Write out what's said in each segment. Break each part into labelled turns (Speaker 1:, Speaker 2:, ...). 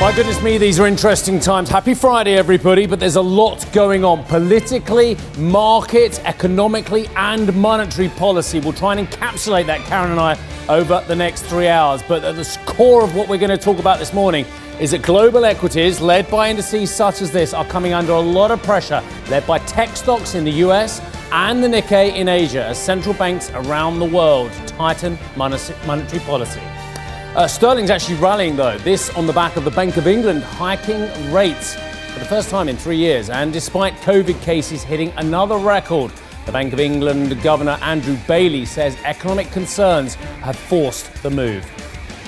Speaker 1: My goodness me, these are interesting times. Happy Friday, everybody. But there's a lot going on politically, market, economically, and monetary policy. We'll try and encapsulate that, Karen and I, over the next three hours. But at the core of what we're going to talk about this morning is that global equities, led by indices such as this, are coming under a lot of pressure, led by tech stocks in the US and the Nikkei in Asia, as central banks around the world tighten monetary policy. Uh, sterling's actually rallying, though. This on the back of the Bank of England hiking rates for the first time in three years. And despite COVID cases hitting another record, the Bank of England Governor Andrew Bailey says economic concerns have forced the move.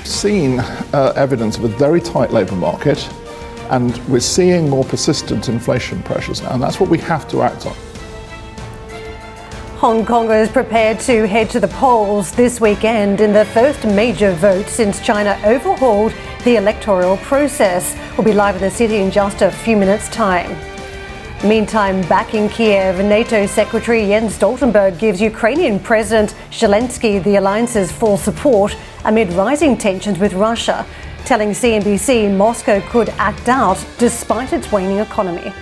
Speaker 2: Seen uh, evidence of a very tight labour market, and we're seeing more persistent inflation pressures now, and that's what we have to act on.
Speaker 3: Hong Kong is prepared to head to the polls this weekend in the first major vote since China overhauled the electoral process. We'll be live in the city in just a few minutes' time. Meantime, back in Kiev, NATO Secretary Jens Stoltenberg gives Ukrainian President Zelensky the alliance's full support amid rising tensions with Russia, telling CNBC Moscow could act out despite its waning economy.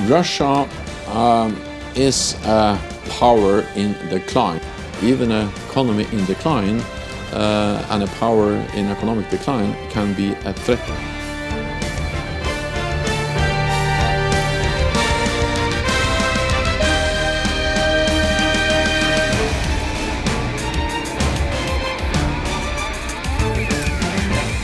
Speaker 4: Russia um, is a power in decline. Even an economy in decline uh, and a power in economic decline can be a threat.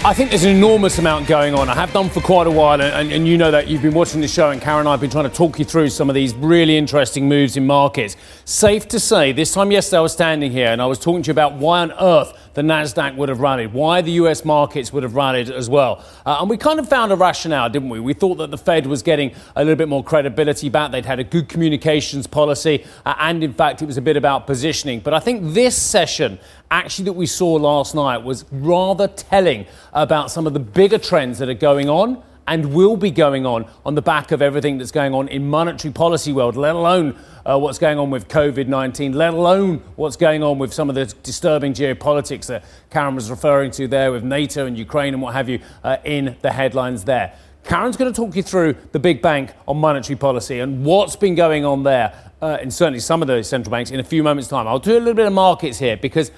Speaker 1: I think there's an enormous amount going on. I have done for quite a while, and, and, you know that you've been watching the show, and Karen and I have been trying to talk you through some of these really interesting moves in markets. Safe to say, this time yesterday I was standing here and I was talking to you about why on earth the Nasdaq would have rallied, why the U.S. markets would have rallied as well, uh, and we kind of found a rationale, didn't we? We thought that the Fed was getting a little bit more credibility back. They'd had a good communications policy, uh, and in fact, it was a bit about positioning. But I think this session actually that we saw last night was rather telling about some of the bigger trends that are going on and will be going on on the back of everything that's going on in monetary policy world, let alone uh, what's going on with COVID-19, let alone what's going on with some of the disturbing geopolitics that Karen was referring to there with NATO and Ukraine and what have you uh, in the headlines there. Karen's going to talk you through the big bank on monetary policy and what's been going on there, uh, and certainly some of the central banks in a few moments' time. I'll do a little bit of markets here because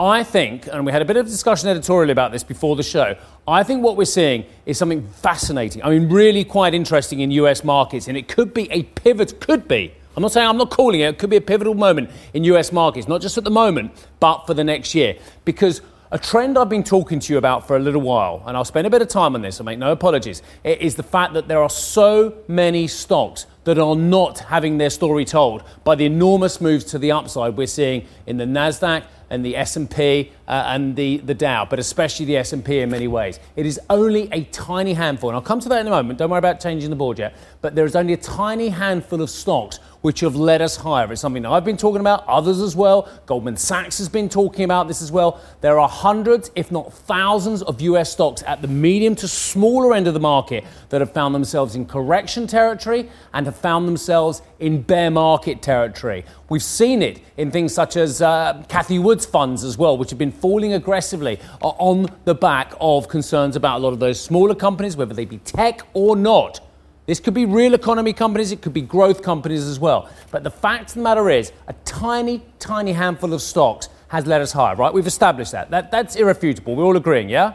Speaker 1: I think, and we had a bit of discussion editorially about this before the show, I think what we're seeing is something fascinating. I mean, really quite interesting in US markets, and it could be a pivot, could be. I'm not saying I'm not calling it, it could be a pivotal moment in US markets, not just at the moment, but for the next year. Because a trend I've been talking to you about for a little while, and I'll spend a bit of time on this, I make no apologies, is the fact that there are so many stocks that are not having their story told by the enormous moves to the upside we're seeing in the Nasdaq and the S&P uh, and the, the Dow, but especially the S&P in many ways. It is only a tiny handful, and I'll come to that in a moment. Don't worry about changing the board yet. But there is only a tiny handful of stocks which have led us higher. It's something I've been talking about, others as well. Goldman Sachs has been talking about this as well. There are hundreds, if not thousands, of US stocks at the medium to smaller end of the market that have found themselves in correction territory and have found themselves in bear market territory. We've seen it in things such as uh, Cathie Wood's funds as well, which have been falling aggressively on the back of concerns about a lot of those smaller companies, whether they be tech or not this could be real economy companies, it could be growth companies as well. But the fact of the matter is, a tiny, tiny handful of stocks has led us higher, right? We've established that. that that's irrefutable. We're all agreeing, yeah?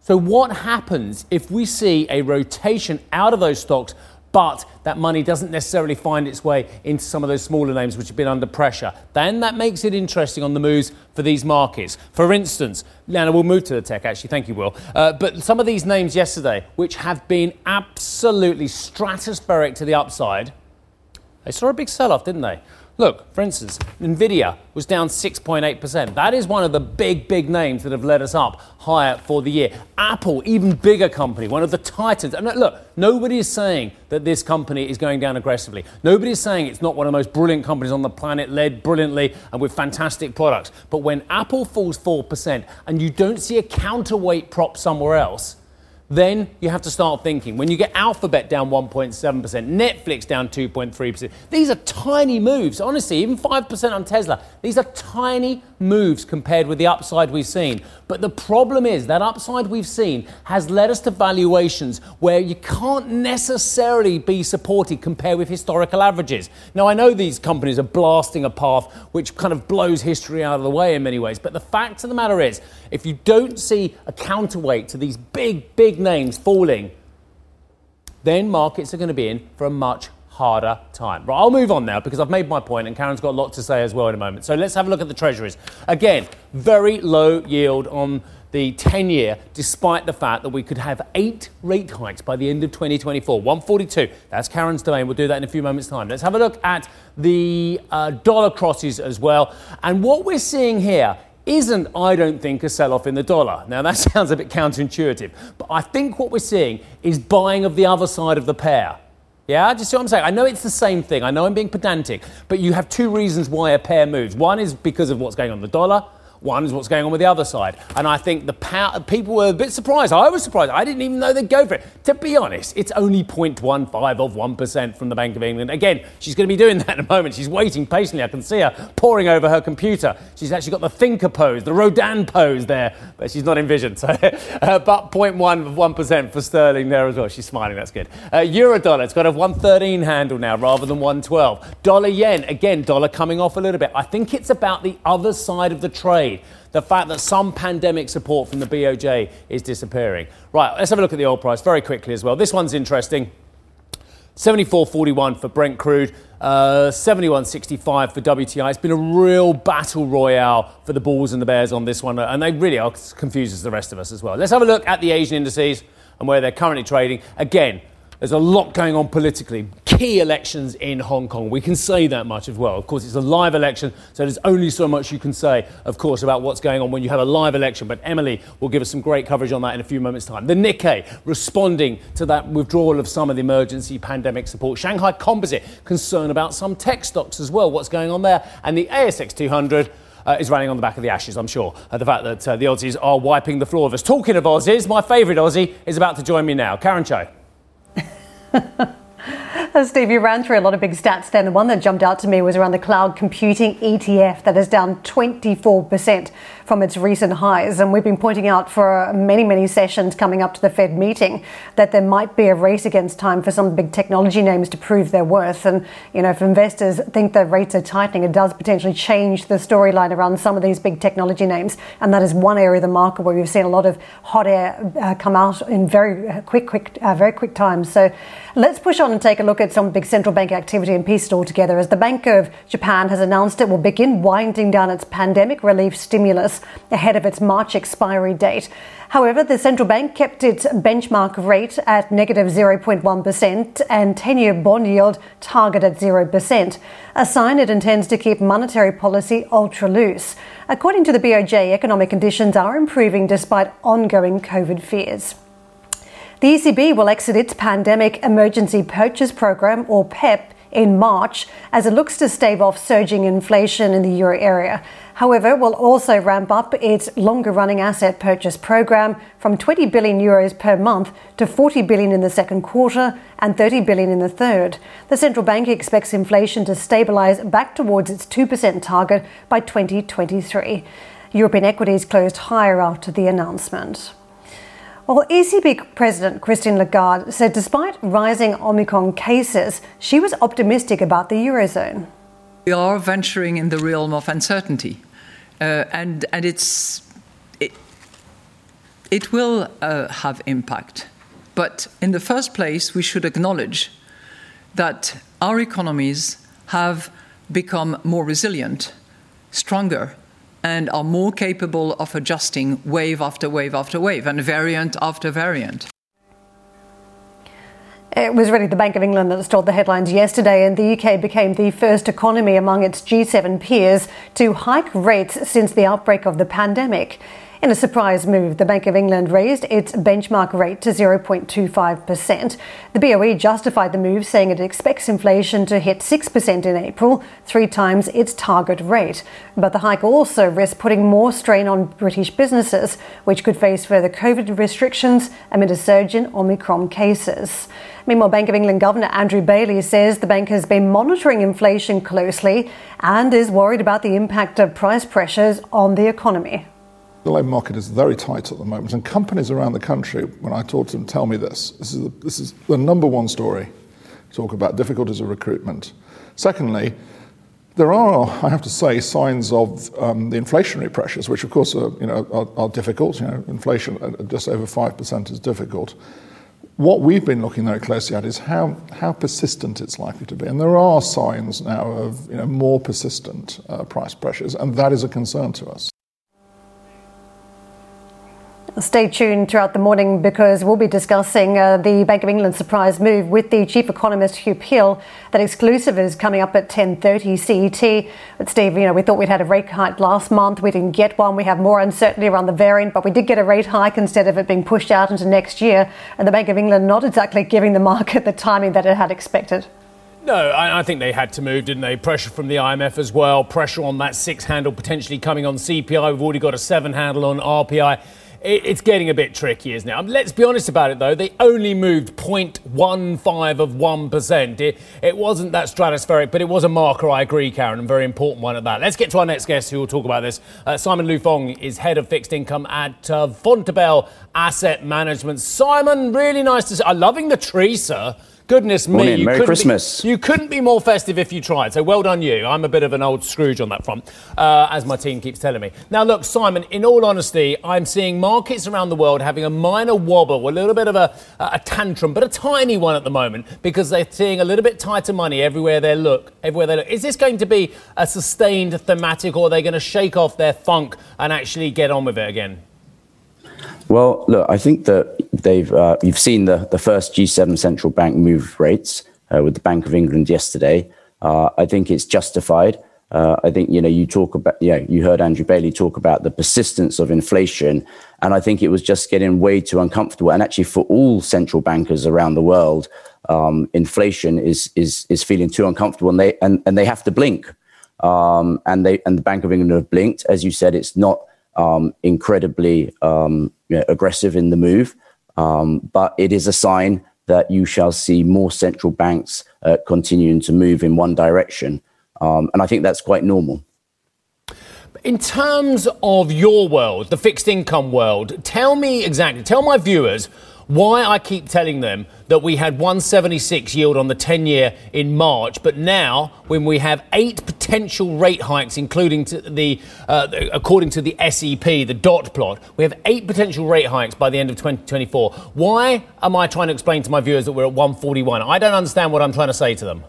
Speaker 1: So, what happens if we see a rotation out of those stocks but that money doesn't necessarily find its way into some of those smaller names which have been under pressure. Then that makes it interesting on the moves for these markets. For instance, now we'll move to the tech actually, thank you, Will. Uh, but some of these names yesterday, which have been absolutely stratospheric to the upside, they saw a big sell off, didn't they? Look, for instance, Nvidia was down 6.8%. That is one of the big, big names that have led us up higher for the year. Apple, even bigger company, one of the titans. And look, nobody is saying that this company is going down aggressively. Nobody is saying it's not one of the most brilliant companies on the planet, led brilliantly and with fantastic products. But when Apple falls 4% and you don't see a counterweight prop somewhere else, then you have to start thinking. When you get Alphabet down 1.7%, Netflix down 2.3%, these are tiny moves. Honestly, even 5% on Tesla, these are tiny moves compared with the upside we've seen. But the problem is that upside we've seen has led us to valuations where you can't necessarily be supported compared with historical averages. Now, I know these companies are blasting a path which kind of blows history out of the way in many ways, but the fact of the matter is, if you don't see a counterweight to these big, big names falling, then markets are going to be in for a much harder time. Right, I'll move on now because I've made my point and Karen's got a lot to say as well in a moment. So let's have a look at the treasuries. Again, very low yield on the 10 year, despite the fact that we could have eight rate hikes by the end of 2024. 142. That's Karen's domain. We'll do that in a few moments' time. Let's have a look at the uh, dollar crosses as well. And what we're seeing here isn't, I don't think, a sell off in the dollar. Now, that sounds a bit counterintuitive, but I think what we're seeing is buying of the other side of the pair. Yeah, you see what I'm saying? I know it's the same thing. I know I'm being pedantic, but you have two reasons why a pair moves. One is because of what's going on the dollar, one is what's going on with the other side. And I think the power, people were a bit surprised. I was surprised. I didn't even know they'd go for it. To be honest, it's only 0.15 of 1% from the Bank of England. Again, she's going to be doing that in a moment. She's waiting patiently. I can see her poring over her computer. She's actually got the thinker pose, the Rodin pose there, but she's not envisioned. So, uh, but 0.1 of 1% for sterling there as well. She's smiling. That's good. Uh, Euro dollar, it's got a 113 handle now rather than 112. Dollar yen, again, dollar coming off a little bit. I think it's about the other side of the trade the fact that some pandemic support from the BOJ is disappearing. Right, let's have a look at the oil price very quickly as well. This one's interesting. 74.41 for Brent crude, uh, 71.65 for WTI. It's been a real battle royale for the bulls and the bears on this one, and they really are confused as the rest of us as well. Let's have a look at the Asian indices and where they're currently trading. Again, there's a lot going on politically. Key elections in Hong Kong. We can say that much as well. Of course, it's a live election, so there's only so much you can say, of course, about what's going on when you have a live election. But Emily will give us some great coverage on that in a few moments' time. The Nikkei responding to that withdrawal of some of the emergency pandemic support. Shanghai Composite concern about some tech stocks as well. What's going on there? And the ASX 200. Uh, is running on the back of the ashes, I'm sure. Uh, the fact that uh, the Aussies are wiping the floor of us. Talking of Aussies, my favourite Aussie is about to join me now. Karen Tso.
Speaker 3: Uh, Steve, you ran through a lot of big stats then. The one that jumped out to me was around the cloud computing ETF that is down 24% from its recent highs. And we've been pointing out for many, many sessions coming up to the Fed meeting that there might be a race against time for some big technology names to prove their worth. And, you know, if investors think the rates are tightening, it does potentially change the storyline around some of these big technology names. And that is one area of the market where we've seen a lot of hot air uh, come out in very quick, quick, uh, very quick times. So let's push on and take a look at some big central bank activity and piece it all together as the Bank of Japan has announced it will begin winding down its pandemic relief stimulus ahead of its March expiry date. However, the central bank kept its benchmark rate at negative 0.1 and 10 year bond yield target at 0%, a sign it intends to keep monetary policy ultra loose. According to the BOJ, economic conditions are improving despite ongoing COVID fears. The ECB will exit its Pandemic Emergency Purchase Program, or PEP, in March as it looks to stave off surging inflation in the euro area. However, will also ramp up its longer running asset purchase program from 20 billion euros per month to 40 billion in the second quarter and 30 billion in the third. The central bank expects inflation to stabilize back towards its 2% target by 2023. European equities closed higher after the announcement. Well, ECB President Christine Lagarde said despite rising Omicron cases, she was optimistic about the Eurozone.
Speaker 5: We are venturing in the realm of uncertainty, uh, and, and it's, it, it will uh, have impact. But in the first place, we should acknowledge that our economies have become more resilient, stronger, and are more capable of adjusting wave after wave after wave and variant after variant.
Speaker 3: It was really the Bank of England that stole the headlines yesterday, and the UK became the first economy among its G7 peers to hike rates since the outbreak of the pandemic. In a surprise move, the Bank of England raised its benchmark rate to 0.25%. The BOE justified the move, saying it expects inflation to hit 6% in April, three times its target rate. But the hike also risks putting more strain on British businesses, which could face further COVID restrictions amid a surge in Omicron cases. Meanwhile, Bank of England Governor Andrew Bailey says the bank has been monitoring inflation closely and is worried about the impact of price pressures on the economy.
Speaker 2: The labour market is very tight at the moment, and companies around the country, when I talk to them, tell me this. This is the, this is the number one story. Talk about difficulties of recruitment. Secondly, there are, I have to say, signs of um, the inflationary pressures, which of course are, you know, are, are difficult. You know, inflation at just over 5% is difficult. What we've been looking very closely at is how, how persistent it's likely to be. And there are signs now of you know, more persistent uh, price pressures, and that is a concern to us.
Speaker 3: Stay tuned throughout the morning because we'll be discussing uh, the Bank of England surprise move with the chief economist Huw Pill. That exclusive is coming up at 10:30 CET. But Steve, you know, we thought we'd had a rate hike last month. We didn't get one. We have more uncertainty around the variant, but we did get a rate hike instead of it being pushed out into next year. And the Bank of England not exactly giving the market the timing that it had expected.
Speaker 1: No, I, I, think they had to move, didn't they? Pressure from the IMF as well. Pressure on that six handle potentially coming on CPI. We've already got a seven handle on RPI it's getting a bit tricky, isn't it? Um, let's be honest about it, though. They only moved 0.15 of 1%. It, it wasn't that stratospheric, but it was a marker, I agree, Karen, and very important one at that. Let's get to our next guest who will talk about this. Uh, Simon Lue-Fong is head of fixed income at uh, Vontobel Asset Management. Simon, really nice to see. I'm loving the tree, sir. Goodness me.
Speaker 6: Morning. Merry Christmas.
Speaker 1: Be, you couldn't be more festive if you tried. So well done you. I'm a bit of an old Scrooge on that front, uh, as my team keeps telling me. Now, look, Simon, in all honesty, I'm seeing markets around the world having a minor wobble, a little bit of a, a tantrum, but a tiny one at the moment because they're seeing a little bit tighter money everywhere they look. Everywhere they look. Is this going to be a sustained thematic or are they going to shake off their funk and actually get on with it again?
Speaker 6: Well, look, I think that they've uh, you've seen the the first G7 central bank move rates uh, with the Bank of England yesterday. Uh, I think it's justified. Uh, I think you know you talk about yeah you heard Andrew Bailey talk about the persistence of inflation, and I think it was just getting way too uncomfortable. And actually, for all central bankers around the world, um, inflation is is is feeling too uncomfortable, and they and, and they have to blink. Um, and they and the Bank of England have blinked, as you said. It's not um, incredibly um, you know, aggressive in the move, um, but it is a sign that you shall see more central banks uh, continuing to move in one direction. Um, and I think that's quite normal.
Speaker 1: In terms of your world, the fixed income world, tell me exactly, tell my viewers why I keep telling them that we had 176 yield on the 10 year in March, but now when we have eight potential rate hikes, including to the, uh, according to the SEP, the dot plot, we have eight potential rate hikes by the end of 2024. Why am I trying to explain to my viewers that we're at 141? I don't understand what I'm trying to say to them.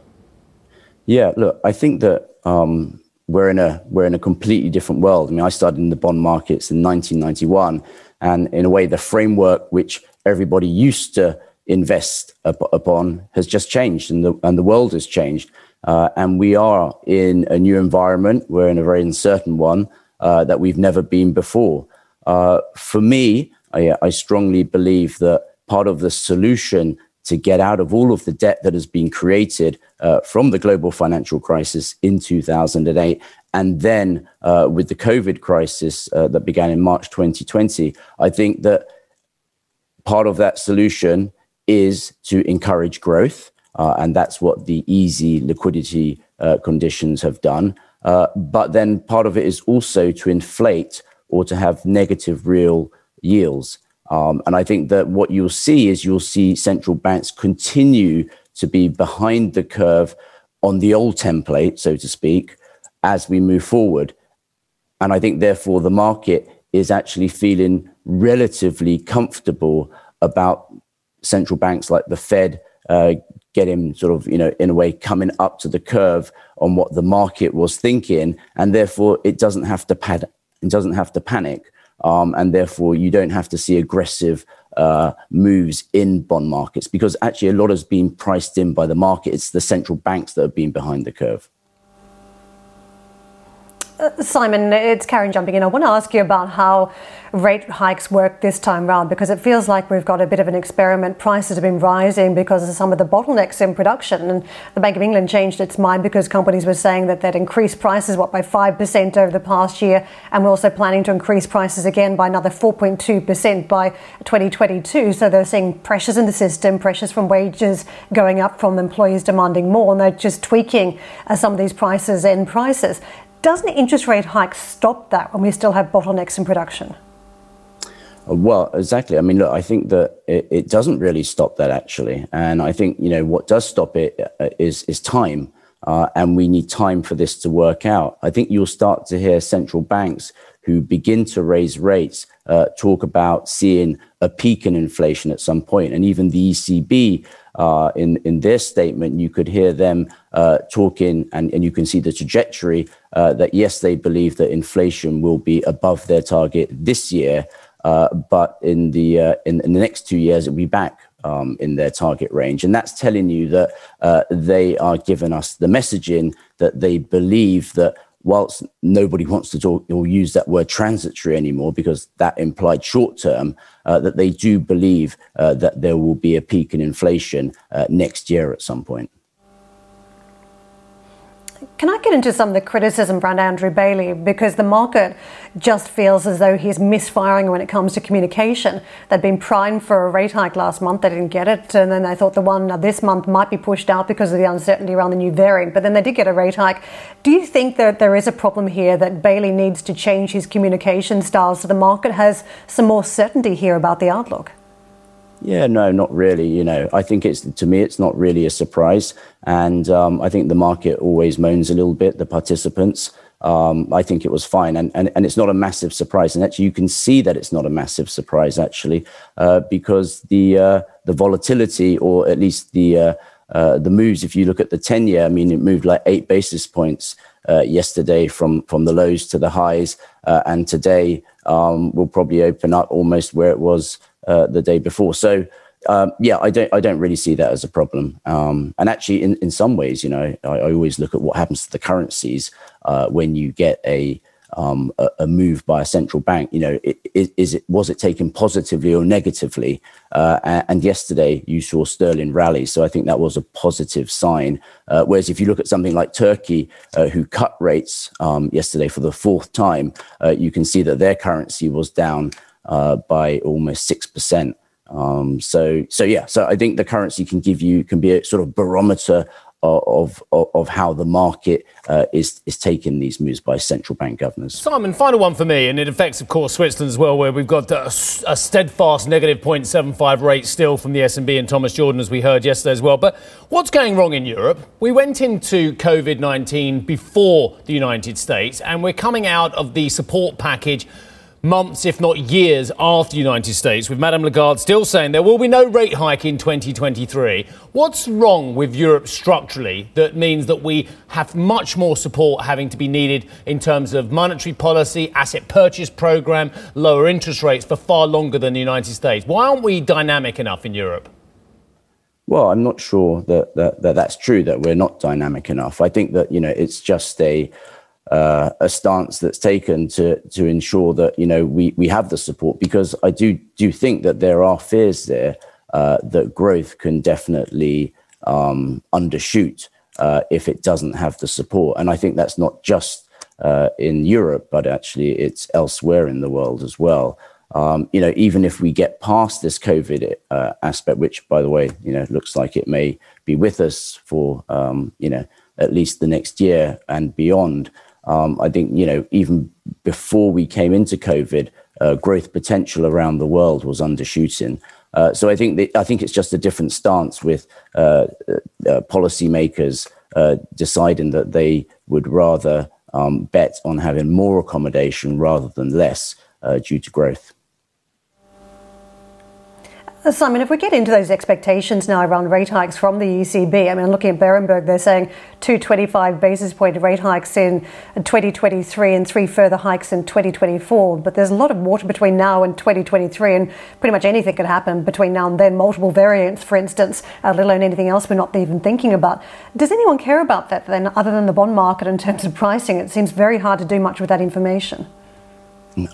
Speaker 6: Yeah, look, I think that um, we're in a we're in a completely different world. I mean, I started in the bond markets in 1991, and in a way, the framework which everybody used to invest up, upon has just changed and the, and the world has changed. Uh, and we are in a new environment. We're in a very uncertain one uh, that we've never been before. Uh, for me, I, I, strongly believe that part of the solution to get out of all of the debt that has been created uh, from the global financial crisis in 2008 and then uh, with the COVID crisis uh, that began in March 2020, I think that part of that solution is to encourage growth. Uh, and that's what the easy liquidity uh, conditions have done. Uh, but then part of it is also to inflate or to have negative real yields. Um, and I think that what you'll see is you'll see central banks continue to be behind the curve on the old template, so to speak, as we move forward. And I think, therefore, the market is actually feeling relatively comfortable about central banks like the Fed uh, getting sort of, you know, in a way coming up to the curve on what the market was thinking, and therefore it doesn't have to pad, it doesn't have to panic, um, and therefore you don't have to see aggressive uh, moves in bond markets because actually a lot has been priced in by the market. It's the central banks that have been behind the curve.
Speaker 3: Simon, it's Karen jumping in. I want to ask you about how rate hikes work this time round because it feels like we've got a bit of an experiment. Prices have been rising because of some of the bottlenecks in production, and the Bank of England changed its mind because companies were saying that they'd increase prices what by five percent over the past year, and we're also planning to increase prices again by another 4.2 percent by 2022. So they're seeing pressures in the system, pressures from wages going up, from employees demanding more, and they're just tweaking uh, some of these prices and prices. Doesn't interest rate hikes stop that when we still have bottlenecks in production?
Speaker 6: Well, exactly. I mean, look, I think that it, it, doesn't really stop that actually, and I think you know what does stop it uh, is is time, uh, and we need time for this to work out. I think you'll start to hear central banks who begin to raise rates uh, talk about seeing a peak in inflation at some point, and even the ECB. Uh, in in their statement, you could hear them uh, talking, and, and you can see the trajectory uh, that yes, they believe that inflation will be above their target this year, uh, but in the uh, in, in, the next two years, it'll be back um, in their target range, and that's telling you that they are giving us the messaging that they believe that whilst nobody wants to talk or use that word transitory anymore because that implied short term, uh, that they do believe uh, that there will be a peak in inflation uh, next year at some point.
Speaker 3: Can I get into some of the criticism around Andrew Bailey? Because the market just feels as though he's misfiring when it comes to communication. They'd been primed for a rate hike last month, they didn't get it, and then they thought the one this month might be pushed out because of the uncertainty around the new variant, but then they did get a rate hike. Do you think that there is a problem here that Bailey needs to change his communication style so the market has some more certainty here about the outlook?
Speaker 6: Yeah, no, not really. You know, I think it's to me, it's not really a surprise, and um, I think the market always moans a little bit. The participants, um, I think it was fine, and, and and it's not a massive surprise. And actually, you can see that it's not a massive surprise actually, uh, because the uh, the volatility, or at least the uh, uh the moves. If you look at the ten year, I mean, it moved like eight basis points uh, yesterday from from the lows to the highs, uh, and today um, will probably open up almost where it was uh, the day before. So um, yeah, I don't I don't really see that as a problem. Um, and actually, in, in some ways, you know, I, I, always look at what happens to the currencies uh, when you get a, um, a, a move by a central bank. You know, is it was it taken positively or negatively? Uh, and yesterday you saw sterling rally, so I think that was a positive sign. Uh, whereas if you look at something like Turkey, uh, who cut rates um, yesterday for the fourth time, uh, you can see that their currency was down uh, by almost six percent. Um, so so yeah, so I think the currency can give you can be a sort of barometer of, of, of how the market uh, is, is taking these moves by central bank governors.
Speaker 1: Simon, final one for me, and it affects, of course, Switzerland as well, where we've got a, a steadfast negative 0.75 rate still from the SNB and Thomas Jordan, as we heard yesterday as well. But what's going wrong in Europe? We went into COVID 19 before the United States, and we're coming out of the support package months, if not years, after the United States, with Madame Lagarde still saying there will be no rate hike in 2023. What's wrong with Europe structurally that means that we have much more support having to be needed in terms of monetary policy, asset purchase program, lower interest rates for far longer than the United States? Why aren't we dynamic enough in Europe?
Speaker 6: Well, I'm not sure that, that, that that's true, that we're not dynamic enough. I think that, you know, it's just a uh, a stance that's taken to to ensure that you know we we have the support because I do do think that there are fears there uh, that growth can definitely um, undershoot uh, if it doesn't have the support, and I think that's not just uh, in Europe, but actually it's elsewhere in the world as well. Um, you know, even if we get past this COVID uh, aspect, which by the way, you know, looks like it may be with us for um, you know at least the next year and beyond. Um, I think, you know, even before we came into COVID, uh, growth potential around the world was undershooting. Uh, so I think I think it's just a different stance with uh, uh policymakers uh, deciding that they would rather um, bet on having more accommodation rather than less uh, due to growth.
Speaker 3: Simon, if we get into those expectations now around rate hikes from the ECB, I mean, looking at Berenberg, they're saying 225 basis point rate hikes in 2023 and three further hikes in 2024. But there's a lot of water between now and 2023, and pretty much anything could happen between now and then. Multiple variants, for instance, uh, let alone anything else we're not even thinking about. Does anyone care about that then, other than the bond market in terms of pricing? It seems very hard to do much with that information.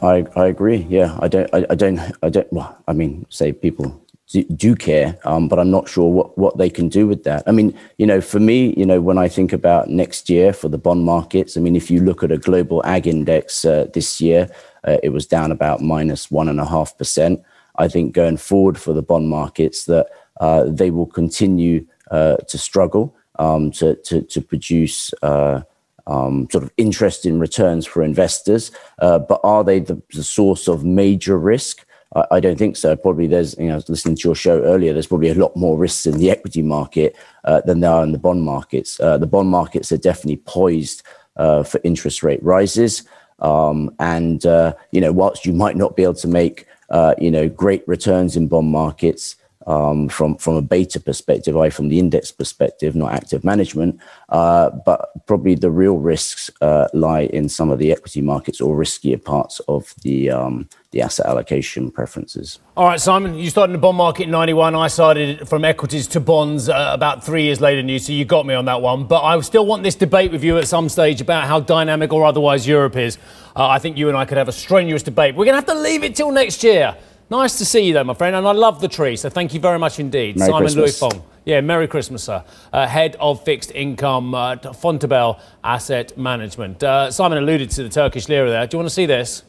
Speaker 6: I, I agree. Yeah, I don't, I, I don't, I don't. Well, I mean, say people do care, um, but I'm not sure what, what they can do with that. I mean, you know, for me, you know, when I think about next year for the bond markets, I mean, if you look at a global ag index uh, this year, uh, it was down about minus one and a half percent. I think going forward for the bond markets that uh, they will continue uh, to struggle um, to, to, to produce uh, um, sort of interesting returns for investors. Uh, but are they the, the, source of major risk? I, I, don't think so. Probably there's, you know, listening to your show earlier, there's probably a lot more risks in the equity market uh, than there are in the bond markets. Uh, the bond markets are definitely poised uh, for interest rate rises. Um, and, uh, you know, whilst you might not be able to make, uh, you know, great returns in bond markets, um, from from a beta perspective, I from the index perspective, not active management. Uh, but probably the real risks uh, lie in some of the equity markets or riskier parts of the um, the asset allocation preferences.
Speaker 1: All right, Simon, you started in the bond market in '91. I started from equities to bonds uh, about three years later than you, so you got me on that one. But I still want this debate with you at some stage about how dynamic or otherwise Europe is. Uh, I think you and I could have a strenuous debate. We're going to have to leave it till next year. Nice to see you, though, my friend, and I love the tree, so thank you very much indeed.
Speaker 6: Merry
Speaker 1: Simon
Speaker 6: Christmas.
Speaker 1: Louis Fong. Yeah, Merry Christmas, sir. Uh, head of fixed income, uh, Vontobel Asset Management. Uh, Simon alluded to the Turkish lira there. Do you want to see this?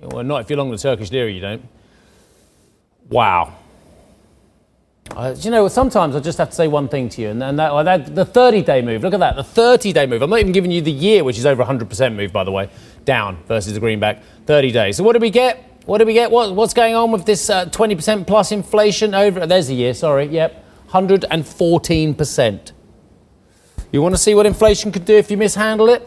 Speaker 1: Well, not if you're long the Turkish lira, you don't. Wow. Uh, you know, sometimes I just have to say one thing to you, and, and that, that, the 30 day move, look at that, the 30 day move. I'm not even giving you the year, which is over 100% move, by the way, down versus the greenback, 30 days. So, what did we get? What do we get? What, what's going on with this uh, 20% plus inflation over? There's a year, sorry. Yep. 114%. You want to see what inflation could do if you mishandle it?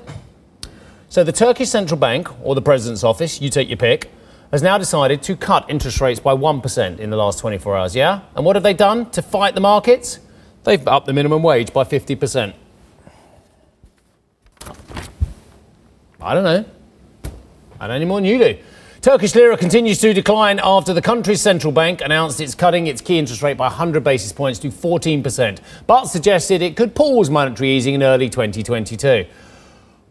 Speaker 1: So, the Turkish Central Bank, or the President's Office, you take your pick, has now decided to cut interest rates by 1% in the last 24 hours, yeah? And what have they done to fight the markets? They've upped the minimum wage by 50%. I don't know. I don't know any more than you do. Turkish lira continues to decline after the country's central bank announced it's cutting its key interest rate by 100 basis points to 14%, but suggested it could pause monetary easing in early 2022.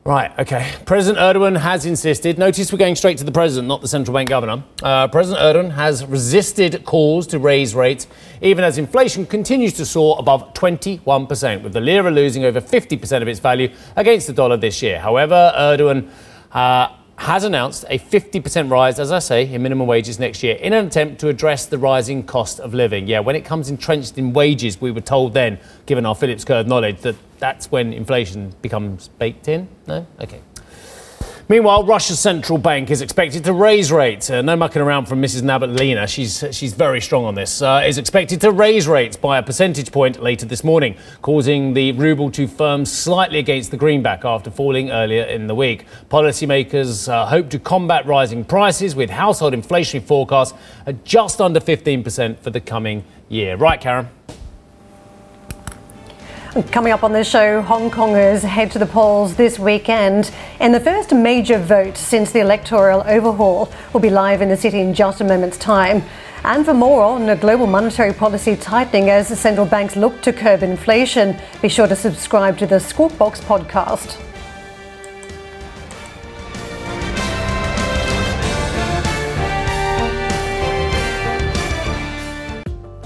Speaker 1: Right, okay. President Erdogan has insisted. Notice we're going straight to the president, not the central bank governor. Uh, president Erdogan has resisted calls to raise rates, even as inflation continues to soar above 21%, with the lira losing over 50% of its value against the dollar this year. However, Erdogan uh, has announced a 50% rise, as I say, in minimum wages next year in an attempt to address the rising cost of living. Yeah, when it comes entrenched in wages, we were told then, given our Phillips curve knowledge, that that's when inflation becomes baked in. No? Okay. Meanwhile, Russia's central bank is expected to raise rates. Uh, no mucking around from Mrs. Nabiullina. She's, she's very strong on this. Uh, is expected to raise rates by a percentage point later this morning, causing the ruble to firm slightly against the greenback after falling earlier in the week. Policymakers uh, hope to combat rising prices with household inflationary forecasts at just under 15% for the coming year. Right, Karen?
Speaker 3: Coming up on this show, Hong Kongers head to the polls this weekend. And the first major vote since the electoral overhaul will be live in the city in just a moment's time. And for more on the global monetary policy tightening as the central banks look to curb inflation, be sure to subscribe to the Squawk Box podcast.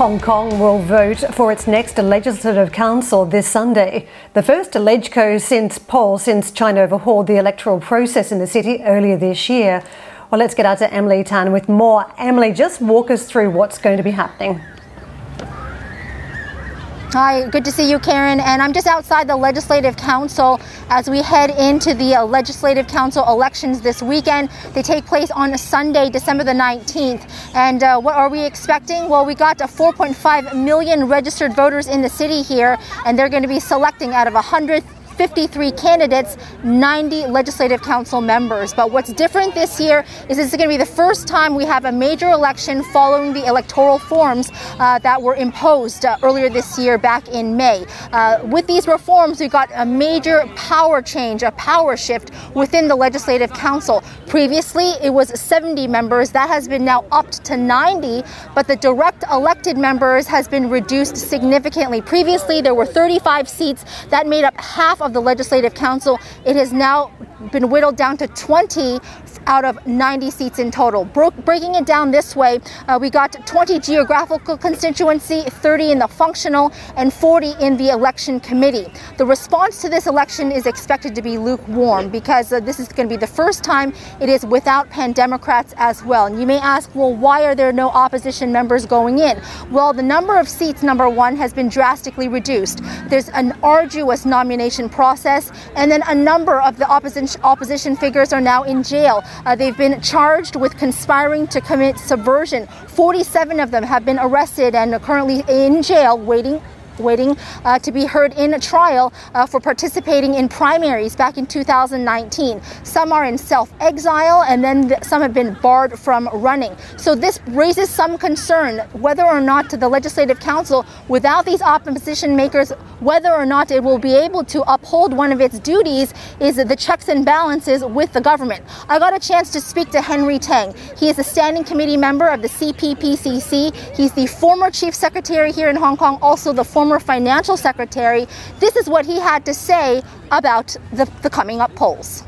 Speaker 3: Hong Kong will vote for its next legislative council this Sunday. The first LegCo since poll since China overhauled the electoral process in the city earlier this year. Well, let's get out to Emily Tan with more. Emily, just walk us through what's going to be happening.
Speaker 7: Hi, good to see you, Karen. And I'm just outside the Legislative Council as we head into the uh, Legislative Council elections this weekend. They take place on Sunday, December the 19th. And uh, what are we expecting? Well, we got 4.5 million registered voters in the city here, and they're going to be selecting out of 100 53 candidates, 90 legislative council members. But what's different this year is this is going to be the first time we have a major election following the electoral forms uh, that were imposed uh, earlier this year back in May. Uh, with these reforms, we got a major power change, a power shift within the legislative council. Previously, it was 70 members. That has been now upped to 90, but the direct elected members has been reduced significantly. Previously, there were 35 seats that made up half of of the Legislative Council. It has now been whittled down to 20 out of 90 seats in total. Bro- breaking it down this way, uh, we got 20 geographical constituency, 30 in the functional, and 40 in the election committee. The response to this election is expected to be lukewarm because uh, this is going to be the first time it is without pan Democrats as well. And you may ask, well, why are there no opposition members going in? Well, the number of seats, number one, has been drastically reduced. There's an arduous nomination process. And then a number of the opposition, opposition figures are now in jail. Uh, they've been charged with conspiring to commit subversion. 47 of them have been arrested and are currently in jail waiting waiting uh, to be heard in a trial uh, for participating in primaries back in 2019. Some are in self exile, and then th- some have been barred from running. So this raises some concern whether or not the Legislative Council, without these opposition makers, whether or not it will be able to uphold one of its duties is the checks and balances with the government. I got a chance to speak to Henry Tang. He is a standing committee member of the CPPCC. He's the former chief secretary here in Hong Kong, also the former former financial secretary. This is what he had to say about the, the coming up polls.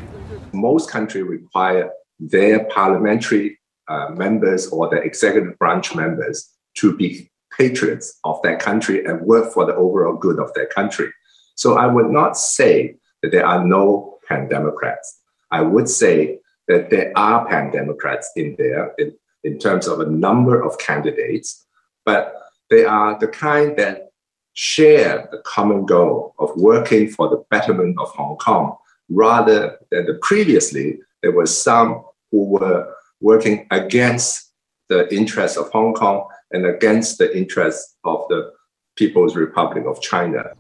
Speaker 8: Most countries require their parliamentary uh, members or their executive branch members to be patriots of their country and work for the overall good of their country. So I would not say that there are no pan Democrats. I would say that there are pan Democrats in there in, in terms of a number of candidates, but they are the kind that share the common goal of working for the betterment of Hong Kong rather than the previously there were some who were working against the interests of Hong Kong and against the interests of the People's Republic of China.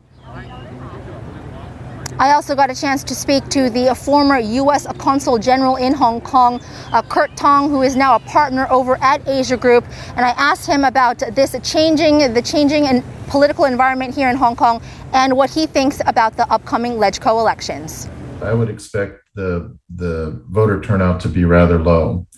Speaker 7: I also got a chance to speak to the former U.S. Consul General in Hong Kong, uh, Kurt Tong, who is now a partner over at Asia Group, and I asked him about this changing, the changing and political environment here in Hong Kong, and what he thinks about the upcoming LegCo elections.
Speaker 9: I would expect the the voter turnout to be rather low.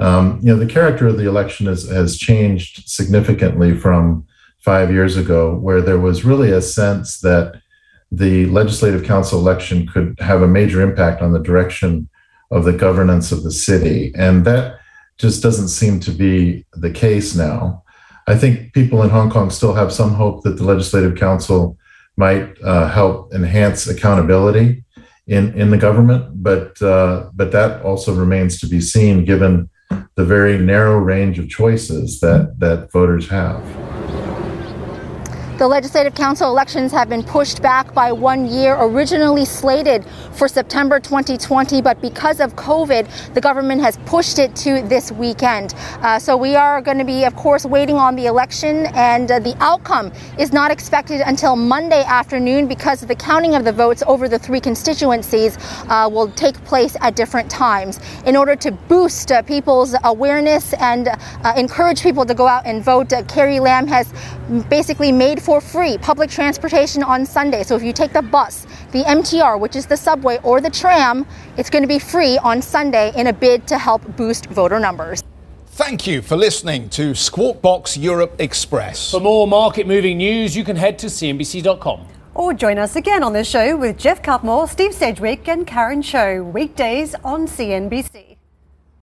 Speaker 9: Um, you know, the character of the election has, has changed significantly from five years ago, where there was really a sense that the legislative council election could have a major impact on the direction of the governance of the city. And that just doesn't seem to be the case now. I think people in Hong Kong still have some hope that the legislative council might uh, help enhance accountability in, in the government, but uh, but that also remains to be seen given the very narrow range of choices that that voters have.
Speaker 7: The Legislative Council elections have been pushed back by one year, originally slated for September 2020, but because of COVID, the government has pushed it to this weekend. Uh, so we are going to be, of course, waiting on the election, and uh, the outcome is not expected until Monday afternoon because the counting of the votes over the three constituencies uh, will take place at different times. In order to boost uh, people's awareness and uh, encourage people to go out and vote, uh, Carrie Lam has basically made for free public transportation on Sunday. So if you take the bus, the MTR, which is the subway, or the tram, it's going to be free on Sunday in a bid to help boost voter numbers.
Speaker 10: Thank you for listening to Squawk Box Europe Express.
Speaker 1: For more market moving news, you can head to CNBC.com.
Speaker 3: Or join us again on the show with Geoff Cutmore, Steve Sedgwick, and Karen Tso, weekdays on CNBC.